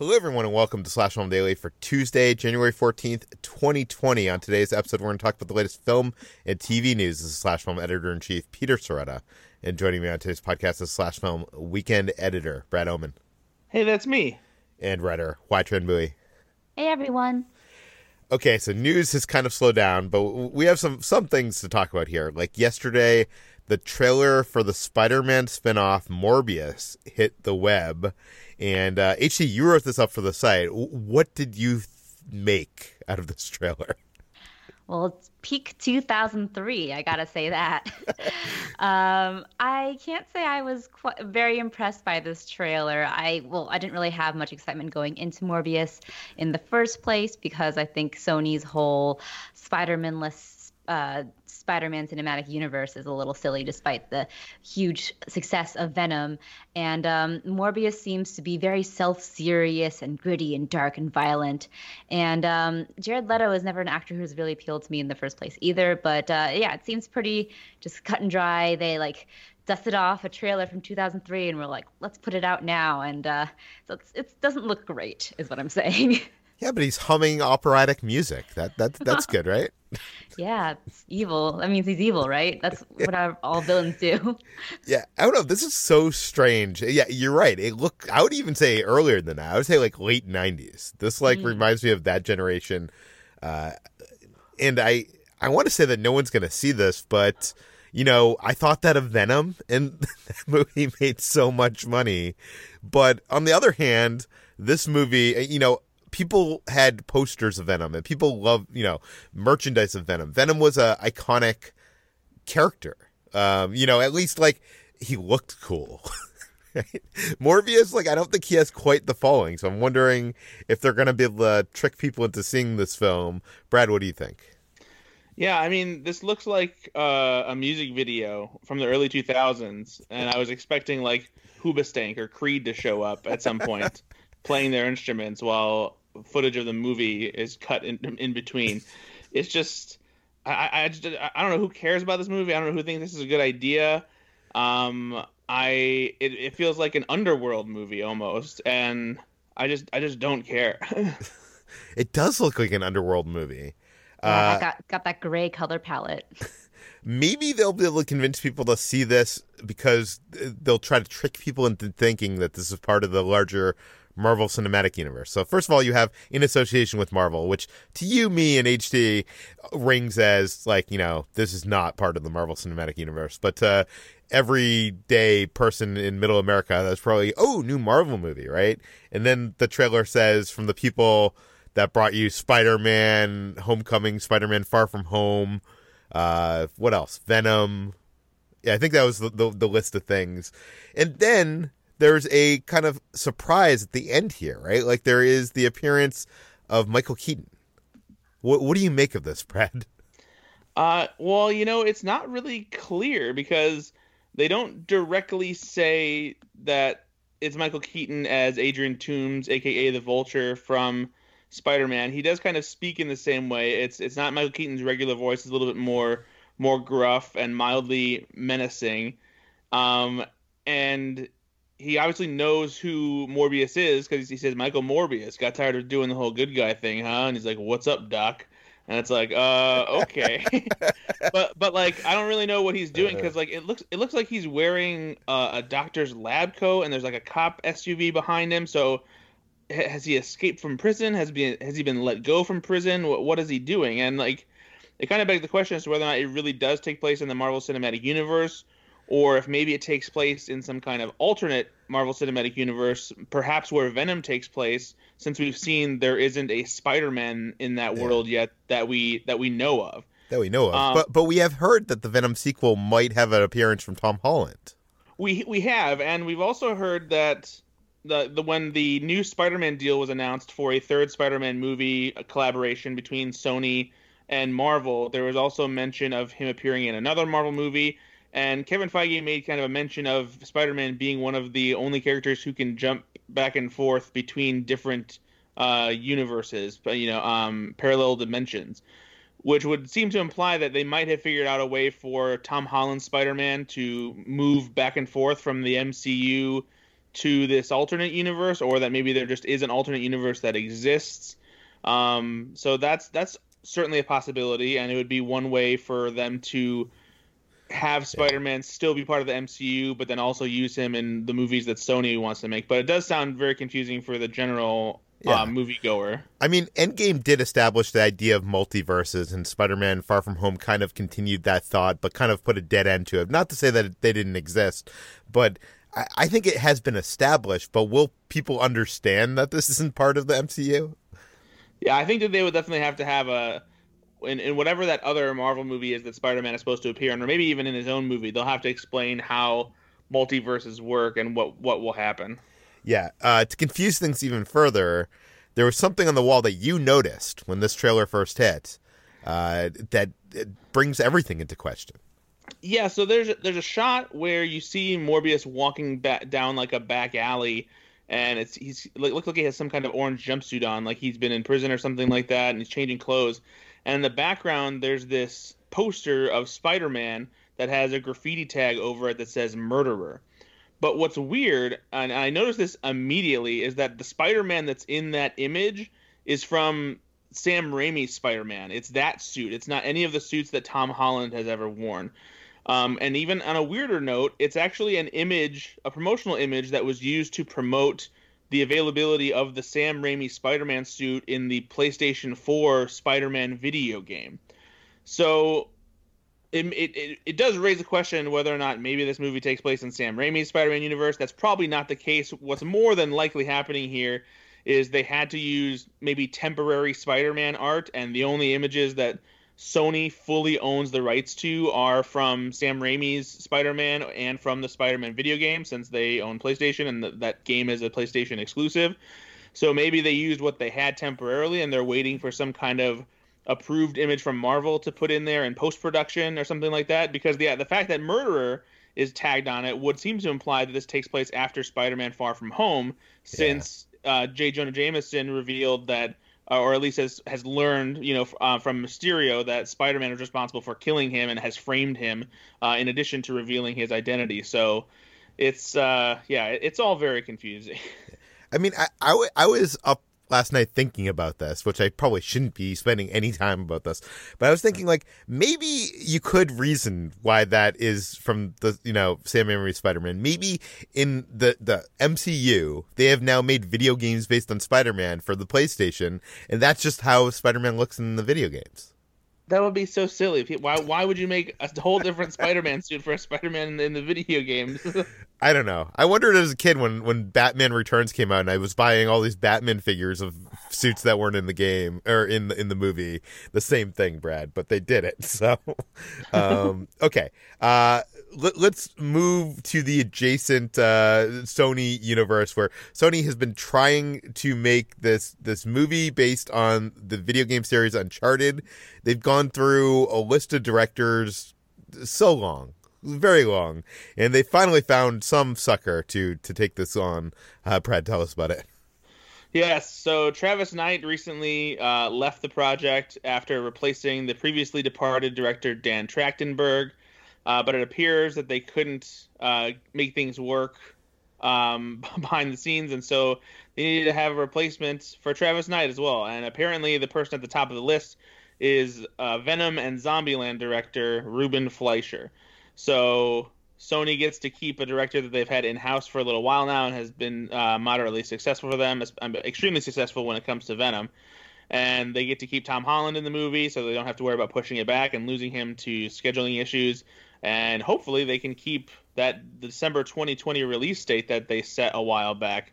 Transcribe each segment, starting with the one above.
Hello, everyone, and welcome to Slash Film Daily for Tuesday, January 14th, 2020. On today's episode, we're going to talk about the latest film and TV news. This is Slash Film Editor-in-Chief Peter Sciretta. And joining me on today's podcast is Slash Film Weekend Editor, Brad Oman. Hey, that's me. And writer, Hoai-Tran Bui. Hey, everyone. Okay, so news has kind of slowed down, but we have some some things to talk about here. Like yesterday, the trailer for the Spider-Man spinoff Morbius hit the web, and uh, you wrote this up for the site. What did you th- make out of this trailer? Well, it's peak 2003. I gotta say that. um, I can't say I was very impressed by this trailer. I well, I didn't really have much excitement going into Morbius in the first place because I think Sony's whole Spider-Man-less uh, Spider-Man cinematic universe is a little silly, despite the huge success of Venom. And um, Morbius seems to be very self-serious and gritty and dark and violent. And um, Jared Leto is never an actor who's really appealed to me in the first place either. But uh, yeah, it seems pretty just cut and dry. They like dusted off a trailer from 2003 and we're like, let's put it out now. And uh, so it doesn't look great, is what I'm saying. Yeah, but he's humming operatic music. That that that's good, right? yeah, it's evil. That means he's evil, right? That's what our, all villains do. Yeah, I don't know. This is so strange. Yeah, you're right. It look. I would even say earlier than that. I would say like late '90s. This like mm. reminds me of that generation. Uh, and I I want to say that no one's going to see this, but you know, I thought that of Venom, and that movie made so much money. But on the other hand, this movie, you know, people had posters of Venom and people love, you know, merchandise of Venom. Venom was a iconic character. Um, you know, at least like he looked cool. right? Morbius, like I don't think he has quite the following, so I'm wondering if they're gonna be able to trick people into seeing this film. Brad, what do you think? Yeah, I mean, this looks like uh, a music video from the early 2000s, and I was expecting like Hoobastank or Creed to show up at some point, playing their instruments while footage of the movie is cut in in between. It's just I I just I don't know who cares about this movie. I don't know who thinks this is a good idea. Um, I it, it feels like an underworld movie almost, and I just I just don't care. it does look like an underworld movie. Yeah, uh, got got that gray color palette. maybe they'll be able to convince people to see this because they'll try to trick people into thinking that this is part of the larger Marvel Cinematic Universe. So first of all, you have in association with Marvel, which to you, me, and HT rings as like you know this is not part of the Marvel Cinematic Universe, but uh, everyday person in Middle America, that's probably oh new Marvel movie, right? And then the trailer says from the people that brought you Spider Man, Homecoming, Spider Man Far From Home. Uh, what else? Venom. Yeah, I think that was the, the, the list of things. And then there's a kind of surprise at the end here, right? Like there is the appearance of Michael Keaton. What what do you make of this, Brad? Uh, well, you know, it's not really clear because they don't directly say that it's Michael Keaton as Adrian Toomes, aka the Vulture from Spider-Man. He does kind of speak in the same way. It's it's not Michael Keaton's regular voice. It's a little bit more more gruff and mildly menacing. Um, and he obviously knows who Morbius is because he says Michael Morbius got tired of doing the whole good guy thing, huh? And he's like, "What's up, Doc?" And it's like, uh, okay, but but like I don't really know what he's doing because like it looks it looks like he's wearing uh, a doctor's lab coat and there's like a cop SUV behind him. So has he escaped from prison? Has been has he been let go from prison? What what is he doing? And like it kind of begs the question as to whether or not it really does take place in the Marvel Cinematic Universe, or if maybe it takes place in some kind of alternate Marvel Cinematic Universe, perhaps where Venom takes place, since we've seen there isn't a Spider-Man in that yeah. world yet that we that we know of. That we know of, um, but but we have heard that the Venom sequel might have an appearance from Tom Holland. We we have, and we've also heard that the the when the new Spider-Man deal was announced for a third Spider-Man movie collaboration between Sony and Marvel, there was also mention of him appearing in another Marvel movie. And Kevin Feige made kind of a mention of Spider-Man being one of the only characters who can jump back and forth between different uh, universes, you know, um, parallel dimensions, which would seem to imply that they might have figured out a way for Tom Holland's Spider-Man to move back and forth from the MCU to this alternate universe, or that maybe there just is an alternate universe that exists. Um, so that's that's certainly a possibility, and it would be one way for them to have Spider-Man still be part of the MCU, but then also use him in the movies that Sony wants to make. But it does sound very confusing for the general uh, yeah. uh, moviegoer. I mean, Endgame did establish the idea of multiverses, and Spider-Man: Far From Home kind of continued that thought, but kind of put a dead end to it. Not to say that they didn't exist, but I, I think it has been established. But will people understand that this isn't part of the MCU? Yeah, I think that they would definitely have to have a in, in whatever that other Marvel movie is that Spider-Man is supposed to appear in, or maybe even in his own movie, they'll have to explain how multiverses work and what what will happen. Yeah, uh, to confuse things even further, there was something on the wall that you noticed when this trailer first hit uh, that brings everything into question. Yeah, so there's a, there's a shot where you see Morbius walking back down like a back alley, and it's he's looks like he has some kind of orange jumpsuit on, like he's been in prison or something like that, and he's changing clothes. And in the background, there's this poster of Spider-Man that has a graffiti tag over it that says "Murderer." But what's weird, and I noticed this immediately, is that the Spider-Man that's in that image is from Sam Raimi's Spider-Man. It's that suit. It's not any of the suits that Tom Holland has ever worn. Um, and even on a weirder note, it's actually an image, a promotional image that was used to promote the availability of the Sam Raimi Spider-Man suit in the PlayStation 4 Spider-Man video game. So it, it, it does raise the question whether or not maybe this movie takes place in Sam Raimi's Spider-Man universe. That's probably not the case. What's more than likely happening here is they had to use maybe temporary Spider-Man art, and the only images that Sony fully owns the rights to are from Sam Raimi's Spider-Man and from the Spider-Man video game, since they own PlayStation and th- that game is a PlayStation exclusive. So maybe they used what they had temporarily, and they're waiting for some kind of approved image from Marvel to put in there in post production or something like that. Because the the fact that Murderer is tagged on it would seem to imply that this takes place after Spider-Man: Far From Home, since yeah. uh, J. Jonah Jameson revealed that or at least has has learned, you know, uh, from Mysterio that Spider-Man is responsible for killing him and has framed him, uh, in addition to revealing his identity. So, it's uh yeah, it's all very confusing. I mean, I, I, I was up last night thinking about this, which I probably shouldn't be spending any time about this, but I was thinking like maybe you could reason why that is from the you know Sam Raimi Spider-Man. Maybe in the the MCU they have now made video games based on Spider-Man for the PlayStation, and that's just how Spider-Man looks in the video games. That would be so silly. Why why would you make a whole different Spider-Man suit for a Spider-Man in, in the video games? I don't know. I wondered as a kid when when Batman Returns came out, and I was buying all these Batman figures of suits that weren't in the game or in the in the movie. The same thing, Brad, but they did it. So, um, okay. Uh, let, us move to the adjacent uh, Sony universe, where Sony has been trying to make this this movie based on the video game series Uncharted. They've gone through a list of directors so long, very long, and they finally found some sucker to to take this on. Uh, Brad, tell us about it. Yes, so Travis Knight recently uh, left the project after replacing the previously departed director Dan Trachtenberg uh, but it appears that they couldn't uh, make things work um, behind the scenes, and so they needed to have a replacement for Travis Knight as well. And apparently, the person at the top of the list is uh, Venom and Zombieland director Ruben Fleischer. So Sony gets to keep a director that they've had in house for a little while now and has been uh, moderately successful for them, um, extremely successful when it comes to Venom. And they get to keep Tom Holland in the movie, so they don't have to worry about pushing it back and losing him to scheduling issues and hopefully they can keep that December 2020 release date that they set a while back.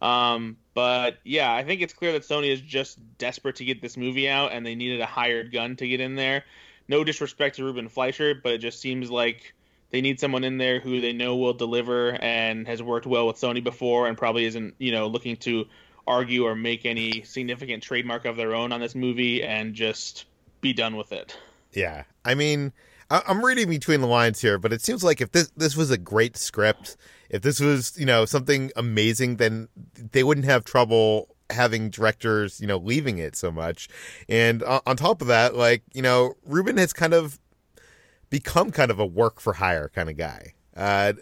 Um, but yeah, I think it's clear that Sony is just desperate to get this movie out, and they needed a hired gun to get in there. No disrespect to Ruben Fleischer, but it just seems like they need someone in there who they know will deliver and has worked well with Sony before, and probably isn't you know looking to argue or make any significant trademark of their own on this movie, and just be done with it. Yeah, I mean I'm reading between the lines here, but it seems like if this this was a great script, if this was you know something amazing, then they wouldn't have trouble having directors you know leaving it so much. And on top of that, like you know, Ruben has kind of become kind of a work for hire kind of guy. Uh,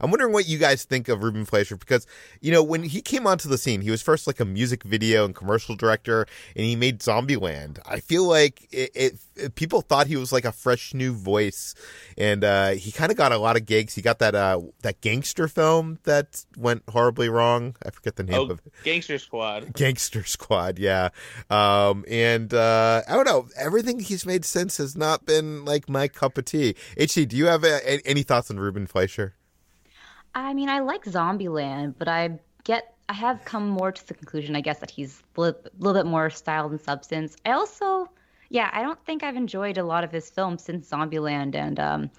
I'm wondering what you guys think of Ruben Fleischer because, you know, when he came onto the scene, he was first like a music video and commercial director, and he made Zombieland. I feel like it, it, it people thought he was like a fresh new voice, and uh, he kind of got a lot of gigs. He got that uh, that gangster film that went horribly wrong. I forget the name oh, of it. Gangster Squad. Gangster Squad, yeah. Um, and uh, I don't know. Everything he's made since has not been like my cup of tea. HT, do you have a, any thoughts on Ruben? Fleischer? Fleischer? I mean, I like Zombieland, but I get I have come more to the conclusion, I guess, that he's a little, little bit more style than substance. I also, yeah, I don't think I've enjoyed a lot of his films since Zombieland, and um,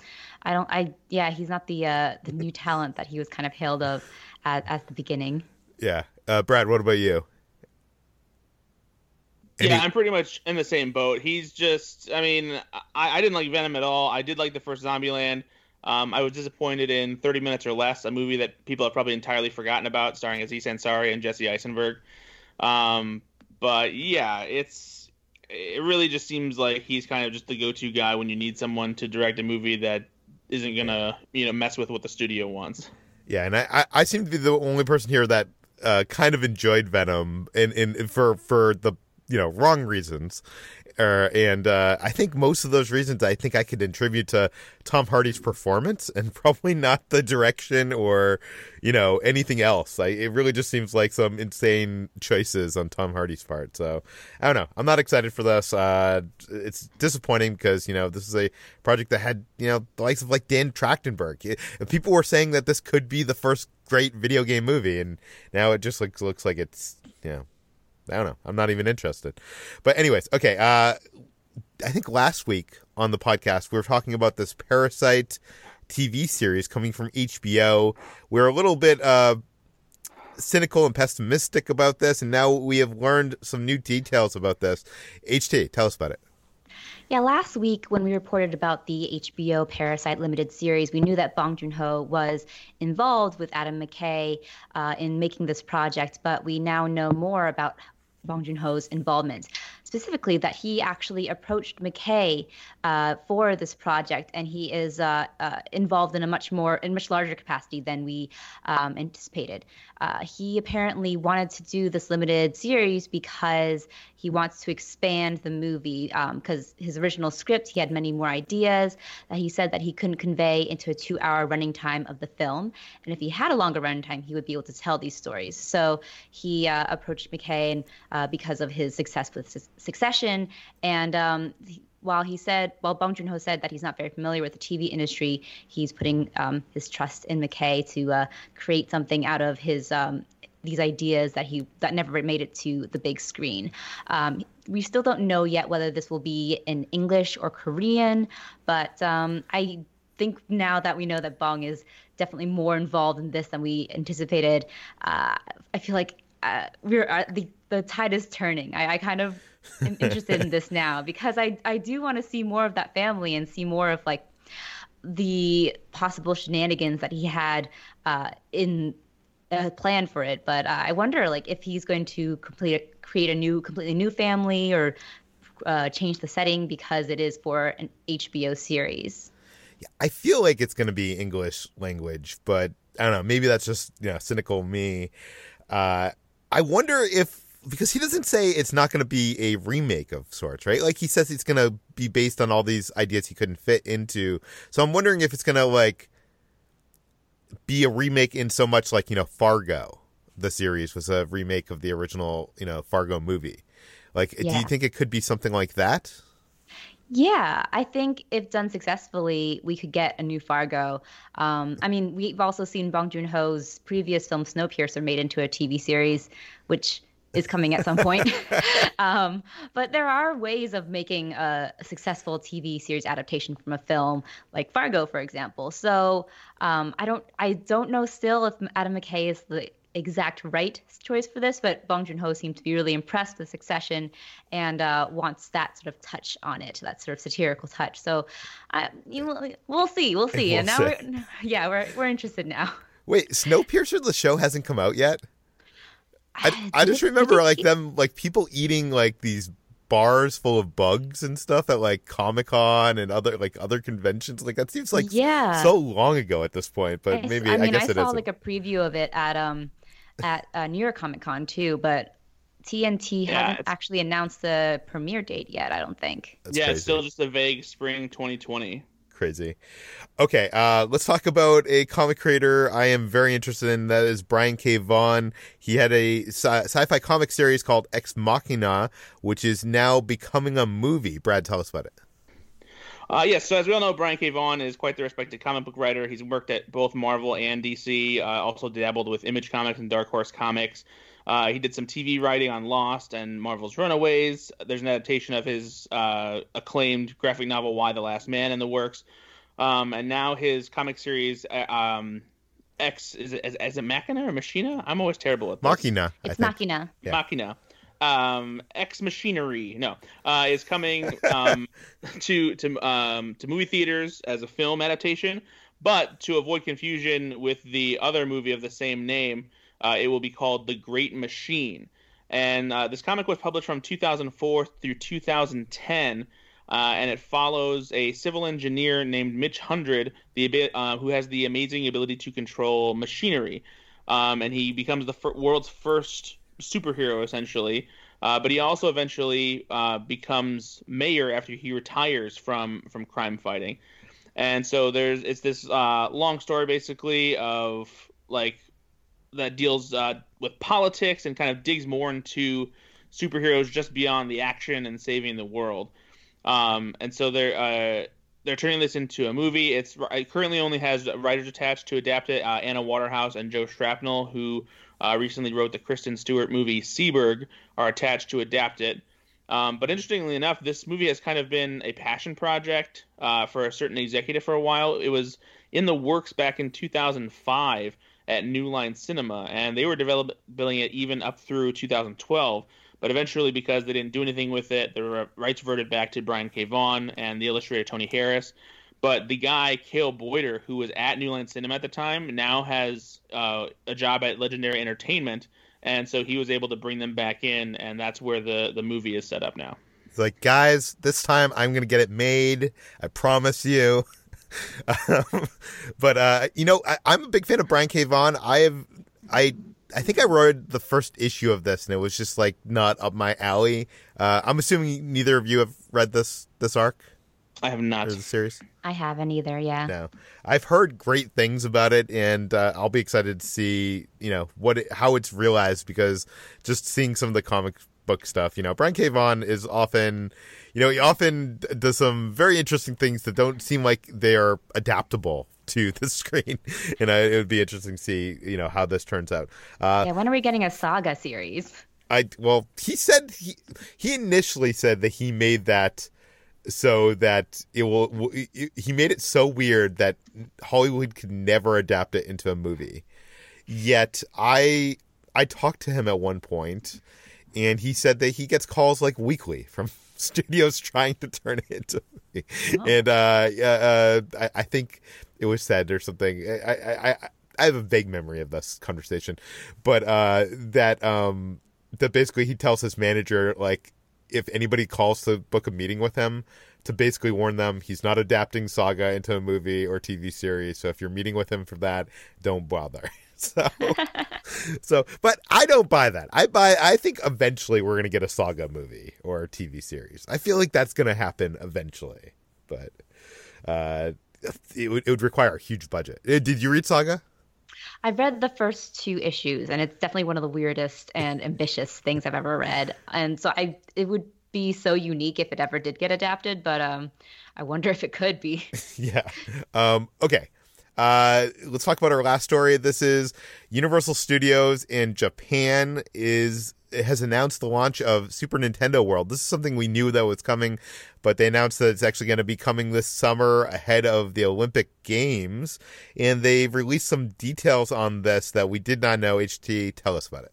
I don't, I yeah, he's not the uh, the new talent that he was kind of hailed of at, at the beginning. Yeah, uh, Brad, what about you? Any... Yeah, I'm pretty much in the same boat. He's just, I mean, I, I didn't like Venom at all. I did like the first Zombieland. Um, I was disappointed in 30 Minutes or Less, a movie that people have probably entirely forgotten about, starring Aziz Ansari and Jesse Eisenberg. Um, but yeah, it's it really just seems like he's kind of just the go-to guy when you need someone to direct a movie that isn't gonna you know mess with what the studio wants. Yeah, and I I seem to be the only person here that uh, kind of enjoyed Venom, and in for for the you know wrong reasons uh, and uh, I think most of those reasons I think I could attribute to Tom Hardy's performance and probably not the direction or you know anything else. I, it really just seems like some insane choices on Tom Hardy's part. So I don't know. I'm not excited for this. Uh, it's disappointing because you know this is a project that had you know the likes of like Dan Trachtenberg. People were saying that this could be the first great video game movie, and now it just looks looks like it's you know I don't know. I'm not even interested. But anyways, okay. Uh, I think last week on the podcast we were talking about this Parasite TV series coming from HBO. We are a little bit uh, cynical and pessimistic about this, and now we have learned some new details about this. HT, tell us about it. Yeah, last week when we reported about the HBO Parasite limited series, we knew that Bong Joon Ho was involved with Adam McKay uh, in making this project, but we now know more about Bong Joon Ho's involvement. Specifically, that he actually approached McKay uh, for this project, and he is uh, uh, involved in a much more, in much larger capacity than we um, anticipated. Uh, he apparently wanted to do this limited series because he wants to expand the movie. Because um, his original script, he had many more ideas that he said that he couldn't convey into a two-hour running time of the film, and if he had a longer running time, he would be able to tell these stories. So he uh, approached McKay uh, because of his success with su- Succession, and um, while he said, while Bong Joon Ho said that he's not very familiar with the TV industry, he's putting um, his trust in McKay to uh, create something out of his um, these ideas that he that never made it to the big screen. Um, we still don't know yet whether this will be in English or Korean, but um, I think now that we know that Bong is definitely more involved in this than we anticipated, uh, I feel like uh, we're uh, the the tide is turning. I, I kind of am interested in this now because I I do want to see more of that family and see more of like the possible shenanigans that he had uh, in a plan for it. But uh, I wonder like if he's going to complete create a new completely new family or uh, change the setting because it is for an HBO series. I feel like it's going to be English language, but I don't know. Maybe that's just you know cynical me. Uh, I wonder if because he doesn't say it's not going to be a remake of sorts, right? Like he says it's going to be based on all these ideas he couldn't fit into. So I'm wondering if it's going to like be a remake in so much like you know Fargo, the series was a remake of the original you know Fargo movie. Like, yeah. do you think it could be something like that? Yeah, I think if done successfully, we could get a new Fargo. Um, I mean, we've also seen Bong Joon Ho's previous film Snowpiercer made into a TV series, which is coming at some point. um, but there are ways of making a successful TV series adaptation from a film, like Fargo, for example. So um, I don't, I don't know still if Adam McKay is the exact right choice for this, but Bong Joon Ho seemed to be really impressed with Succession and uh, wants that sort of touch on it, that sort of satirical touch. So, uh, you, we'll see, we'll see. We'll and now, see. we're, yeah, we're we're interested now. Wait, Snowpiercer, the show hasn't come out yet. I, I just remember like them like people eating like these bars full of bugs and stuff at like Comic Con and other like other conventions. Like that seems like yeah. so long ago at this point, but maybe I, mean, I guess I saw isn't. like a preview of it at um at uh, New York Comic Con too, but TNT yeah, hasn't actually announced the premiere date yet. I don't think. That's yeah, crazy. it's still just a vague spring 2020 crazy. Okay, uh, let's talk about a comic creator I am very interested in. That is Brian K. Vaughan. He had a sci- fi comic series called Ex Machina, which is now becoming a movie. Brad, tell us about it. Uh, yes, so as we all know, Brian K. Vaughan is quite the respected comic book writer. He's worked at both Marvel and DC, uh, also dabbled with Image Comics and Dark Horse Comics. Uh, he did some TV writing on Lost and Marvel's Runaways. There's an adaptation of his uh, acclaimed graphic novel Y The Last Man in the works, um, and now his comic series uh, um, X is it, is, is it Machina or Machina? I'm always terrible at this. Machina. It's Machina. Yeah. Machina. Um, X Machinery, no, uh, is coming um, to to um, to movie theaters as a film adaptation. But to avoid confusion with the other movie of the same name, uh, it will be called The Great Machine. And uh, this comic was published from 2004 through 2010. Uh, and it follows a civil engineer named Mitch Hundred, the uh, who has the amazing ability to control machinery, um, and he becomes the fir- world's first superhero essentially. Uh, but he also eventually uh, becomes mayor after he retires from from crime fighting, and so there's it's this uh, long story basically of like that deals uh, with politics and kind of digs more into superheroes just beyond the action and saving the world. Um, and so they're uh, they're turning this into a movie. It's it currently only has writers attached to adapt it. Uh, Anna Waterhouse and Joe Shrapnel, who uh, recently wrote the Kristen Stewart movie Seberg, are attached to adapt it. Um, but interestingly enough, this movie has kind of been a passion project uh, for a certain executive for a while. It was in the works back in 2005 at New Line Cinema, and they were developing it even up through 2012. But eventually, because they didn't do anything with it, the rights reverted back to Brian K. Vaughan and the illustrator Tony Harris. But the guy Cale Boyter, who was at New Line Cinema at the time, now has uh, a job at Legendary Entertainment and so he was able to bring them back in, and that's where the the movie is set up now. Like, guys, this time I'm gonna get it made. I promise you. um, but uh, you know, I, I'm a big fan of Brian K. Vaughan. I have, I, I think I read the first issue of this, and it was just like not up my alley. Uh, I'm assuming neither of you have read this this arc I have not. or the series. I haven't either. Yeah. No, I've heard great things about it, and uh, I'll be excited to see you know what it, how it's realized because just seeing some of the comic book stuff, you know, Brian K. Vaughan is often, you know, he often does some very interesting things that don't seem like they are adaptable to the screen, and I, it would be interesting to see you know how this turns out. Uh, Yeah. When are we getting a saga series? I well, he said he he initially said that he made that so that it will. will- He made it so weird that Hollywood could never adapt it into a movie. Yet I I talked to him at one point, and he said that he gets calls like weekly from studios trying to turn it into movie. Oh. And uh, yeah, uh, I, I think it was said or something. I, I, I, I have a vague memory of this conversation, but uh, that um, that basically he tells his manager like if anybody calls to book a meeting with him to basically warn them he's not adapting saga into a movie or tv series so if you're meeting with him for that don't bother so so but i don't buy that i buy i think eventually we're gonna get a saga movie or a tv series i feel like that's gonna happen eventually but uh it would, it would require a huge budget Uh, did you read saga I've read the first two issues, and it's definitely one of the weirdest and ambitious things I've ever read. And so I, it would be so unique if it ever did get adapted, but um, I wonder if it could be. yeah. Um, okay. Uh, let's talk about our last story. This is Universal Studios in Japan is has announced the launch of Super Nintendo World. This is something we knew that was coming, but they announced that it's actually going to be coming this summer ahead of the Olympic Games, and they've released some details on this that we did not know. HT, tell us about it.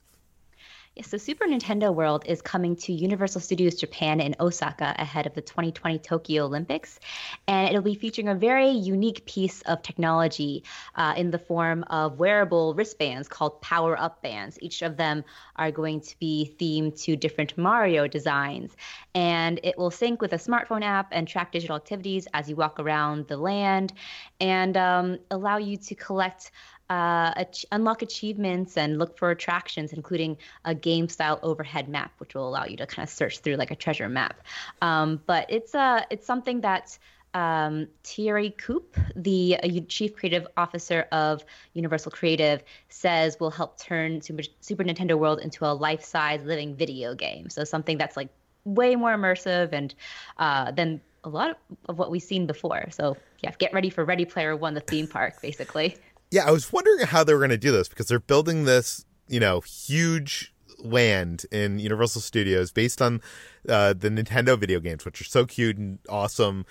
So Super Nintendo World is coming to Universal Studios Japan in Osaka ahead of the 2020 Tokyo Olympics. And it'll be featuring a very unique piece of technology uh, in the form of wearable wristbands called Power Up Bands. Each of them are going to be themed to different Mario designs. And it will sync with a smartphone app and track digital activities as you walk around the land and um, allow you to collect uh, ach- unlock achievements and look for attractions, including a game style overhead map, which will allow you to kind of search through like a treasure map. Um, but it's uh, it's something that um, Thierry Coup, the uh, chief creative officer of Universal Creative, says will help turn Super, Super Nintendo World into a life size living video game. So something that's like way more immersive and uh, than a lot of, of what we've seen before. So yeah, get ready for Ready Player One, the theme park, basically. Yeah, I was wondering how they were going to do this because they're building this, you know, huge land in Universal Studios based on uh, the Nintendo video games, which are so cute and awesome.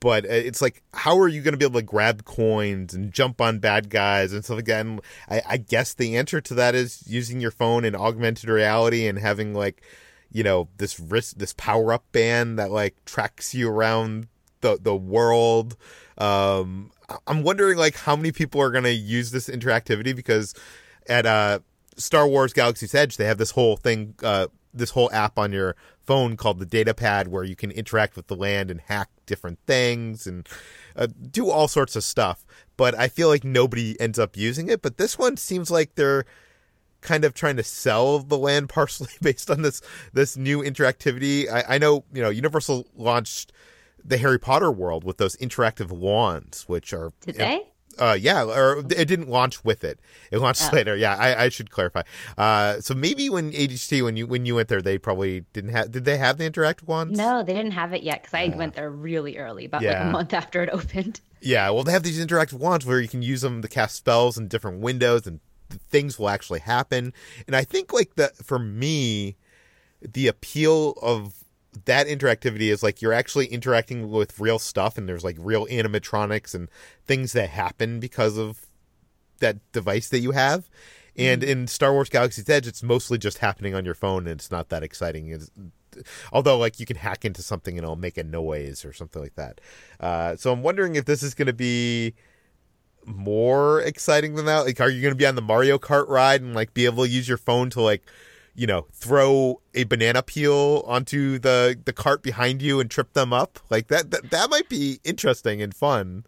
But uh, it's like, how are you going to be able to grab coins and jump on bad guys and stuff like that? And I, I guess the answer to that is using your phone in augmented reality and having like, you know, this wrist, this power up band that like tracks you around the the world. Um, I'm wondering like how many people are going to use this interactivity because at uh, Star Wars Galaxy's Edge they have this whole thing, uh, this whole app on your phone called the Data Pad where you can interact with the land and hack different things and uh, do all sorts of stuff. But I feel like nobody ends up using it. But this one seems like they're kind of trying to sell the land partially based on this this new interactivity. I, I know you know Universal launched the Harry Potter world with those interactive wands, which are Did they? uh, yeah, or it didn't launch with it. It launched Oh. later. Yeah, I, I should clarify. Uh, so maybe when ADHT when you when you went there, they probably didn't have. Did they have the interactive wands? No, they didn't have it yet because I went there really early, about like a month after it opened. Yeah, well, they have these interactive wands where you can use them to cast spells in different windows, and things will actually happen. And I think like the for me, the appeal of that interactivity is like you're actually interacting with real stuff, and there's like real animatronics and things that happen because of that device that you have. And in Star Wars Galaxy's Edge, it's mostly just happening on your phone, and it's not that exciting. It's, although, like, you can hack into something and it'll make a noise or something like that. Uh, so I'm wondering if this is going to be more exciting than that? Like, are you going to be on the Mario Kart ride and like be able to use your phone to like, you know, throw a banana peel onto the the cart behind you and trip them up? Like that that, that might be interesting and fun.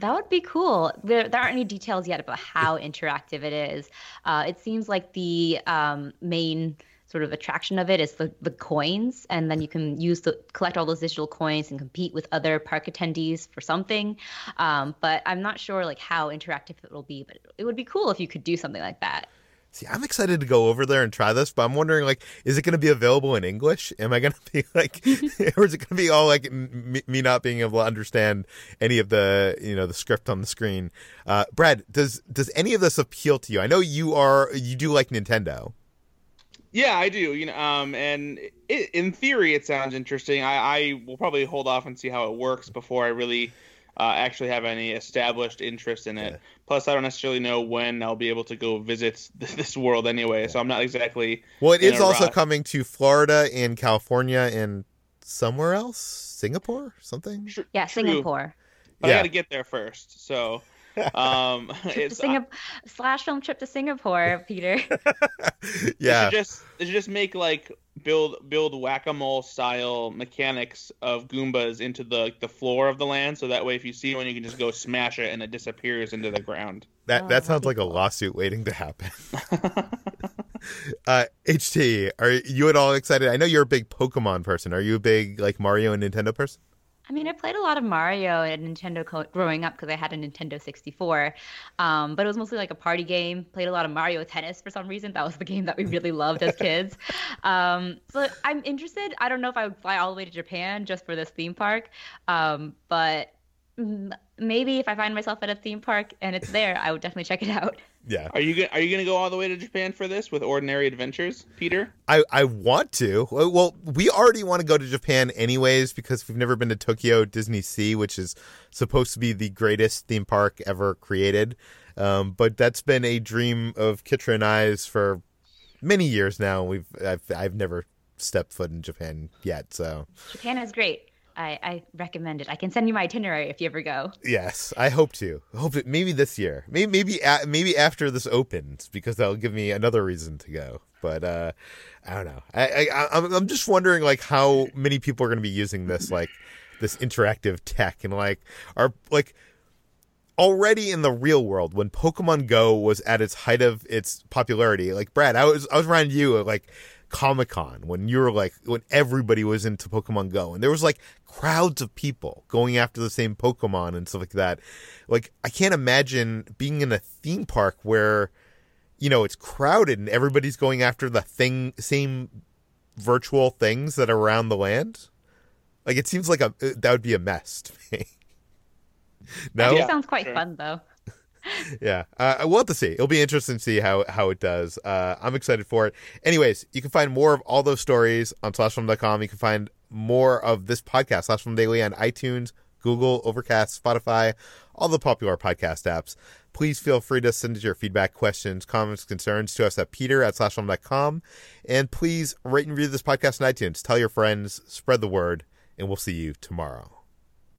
That would be cool. There, there aren't any details yet about how interactive it is. Uh, it seems like the um, main sort of attraction of it is the, the coins and then you can use the collect all those digital coins and compete with other park attendees for something um, but i'm not sure like how interactive it will be but it would be cool if you could do something like that See, I'm excited to go over there and try this, but I'm wondering, like, is it going to be available in English? Am I going to be like, or is it going to be all like me, me, not being able to understand any of the, you know, the script on the screen? Uh, Brad, does does any of this appeal to you? I know you are, you do like Nintendo. Yeah, I do. You know, um, and it, in theory, it sounds interesting. I, I will probably hold off and see how it works before I really uh, actually have any established interest in it. Yeah. Plus, I don't necessarily know when I'll be able to go visit this world anyway, yeah. so I'm not exactly. Well, it is also rush. coming to Florida and California and somewhere else, Singapore, something. Yeah, Singapore. But yeah. I got to get there first, so um, it's Singap- slash film trip to Singapore, Peter. yeah, they just they should just make like build build whack a mole style mechanics of Goombas into the the floor of the land, so that way if you see one, you can just go smash it and it disappears into the ground. That oh, that sounds like a lawsuit waiting to happen. uh, HT, are you at all excited? I know you're a big Pokemon person. Are you a big like Mario and Nintendo person? I mean, I played a lot of Mario and Nintendo co- growing up because I had a Nintendo 64. Um, but it was mostly like a party game. Played a lot of Mario Tennis for some reason. That was the game that we really loved as kids. Um, so I'm interested. I don't know if I would fly all the way to Japan just for this theme park. Um, but maybe if I find myself at a theme park and it's there, I would definitely check it out. Yeah. Are you are you going to go all the way to Japan for this with Ordinary Adventures, Peter? I I want to. Well, we already want to go to Japan anyways because we've never been to Tokyo Disney Sea, which is supposed to be the greatest theme park ever created. Um, but that's been a dream of Kitra and I's for many years now. We've I've I've never stepped foot in Japan yet. So Japan is great. I, I recommend it. I can send you my itinerary if you ever go. Yes, I hope to. Hope it maybe this year. Maybe maybe maybe after this opens because that'll give me another reason to go. But uh, I don't know. I, I I'm I'm just wondering like how many people are going to be using this like this interactive tech and like are like already in the real world when Pokemon Go was at its height of its popularity. Like Brad, I was I was around you like Comic Con when you were like when everybody was into Pokemon Go and there was like crowds of people going after the same Pokemon and stuff like that. Like I can't imagine being in a theme park where you know it's crowded and everybody's going after the thing same virtual things that are around the land. Like it seems like a that would be a mess to me. no, yeah, sounds quite sure. fun though yeah, uh, we'll have to see. It'll be interesting to see how how it does. Uh, I'm excited for it. Anyways, you can find more of all those stories on slashfilm.com. You can find more of this podcast, Slash Film Daily, on iTunes, Google, Overcast, Spotify, all the popular podcast apps. Please feel free to send us your feedback, questions, comments, concerns to us at peter at slashfilm.com. And please rate and review this podcast on iTunes. Tell your friends, spread the word, and we'll see you tomorrow.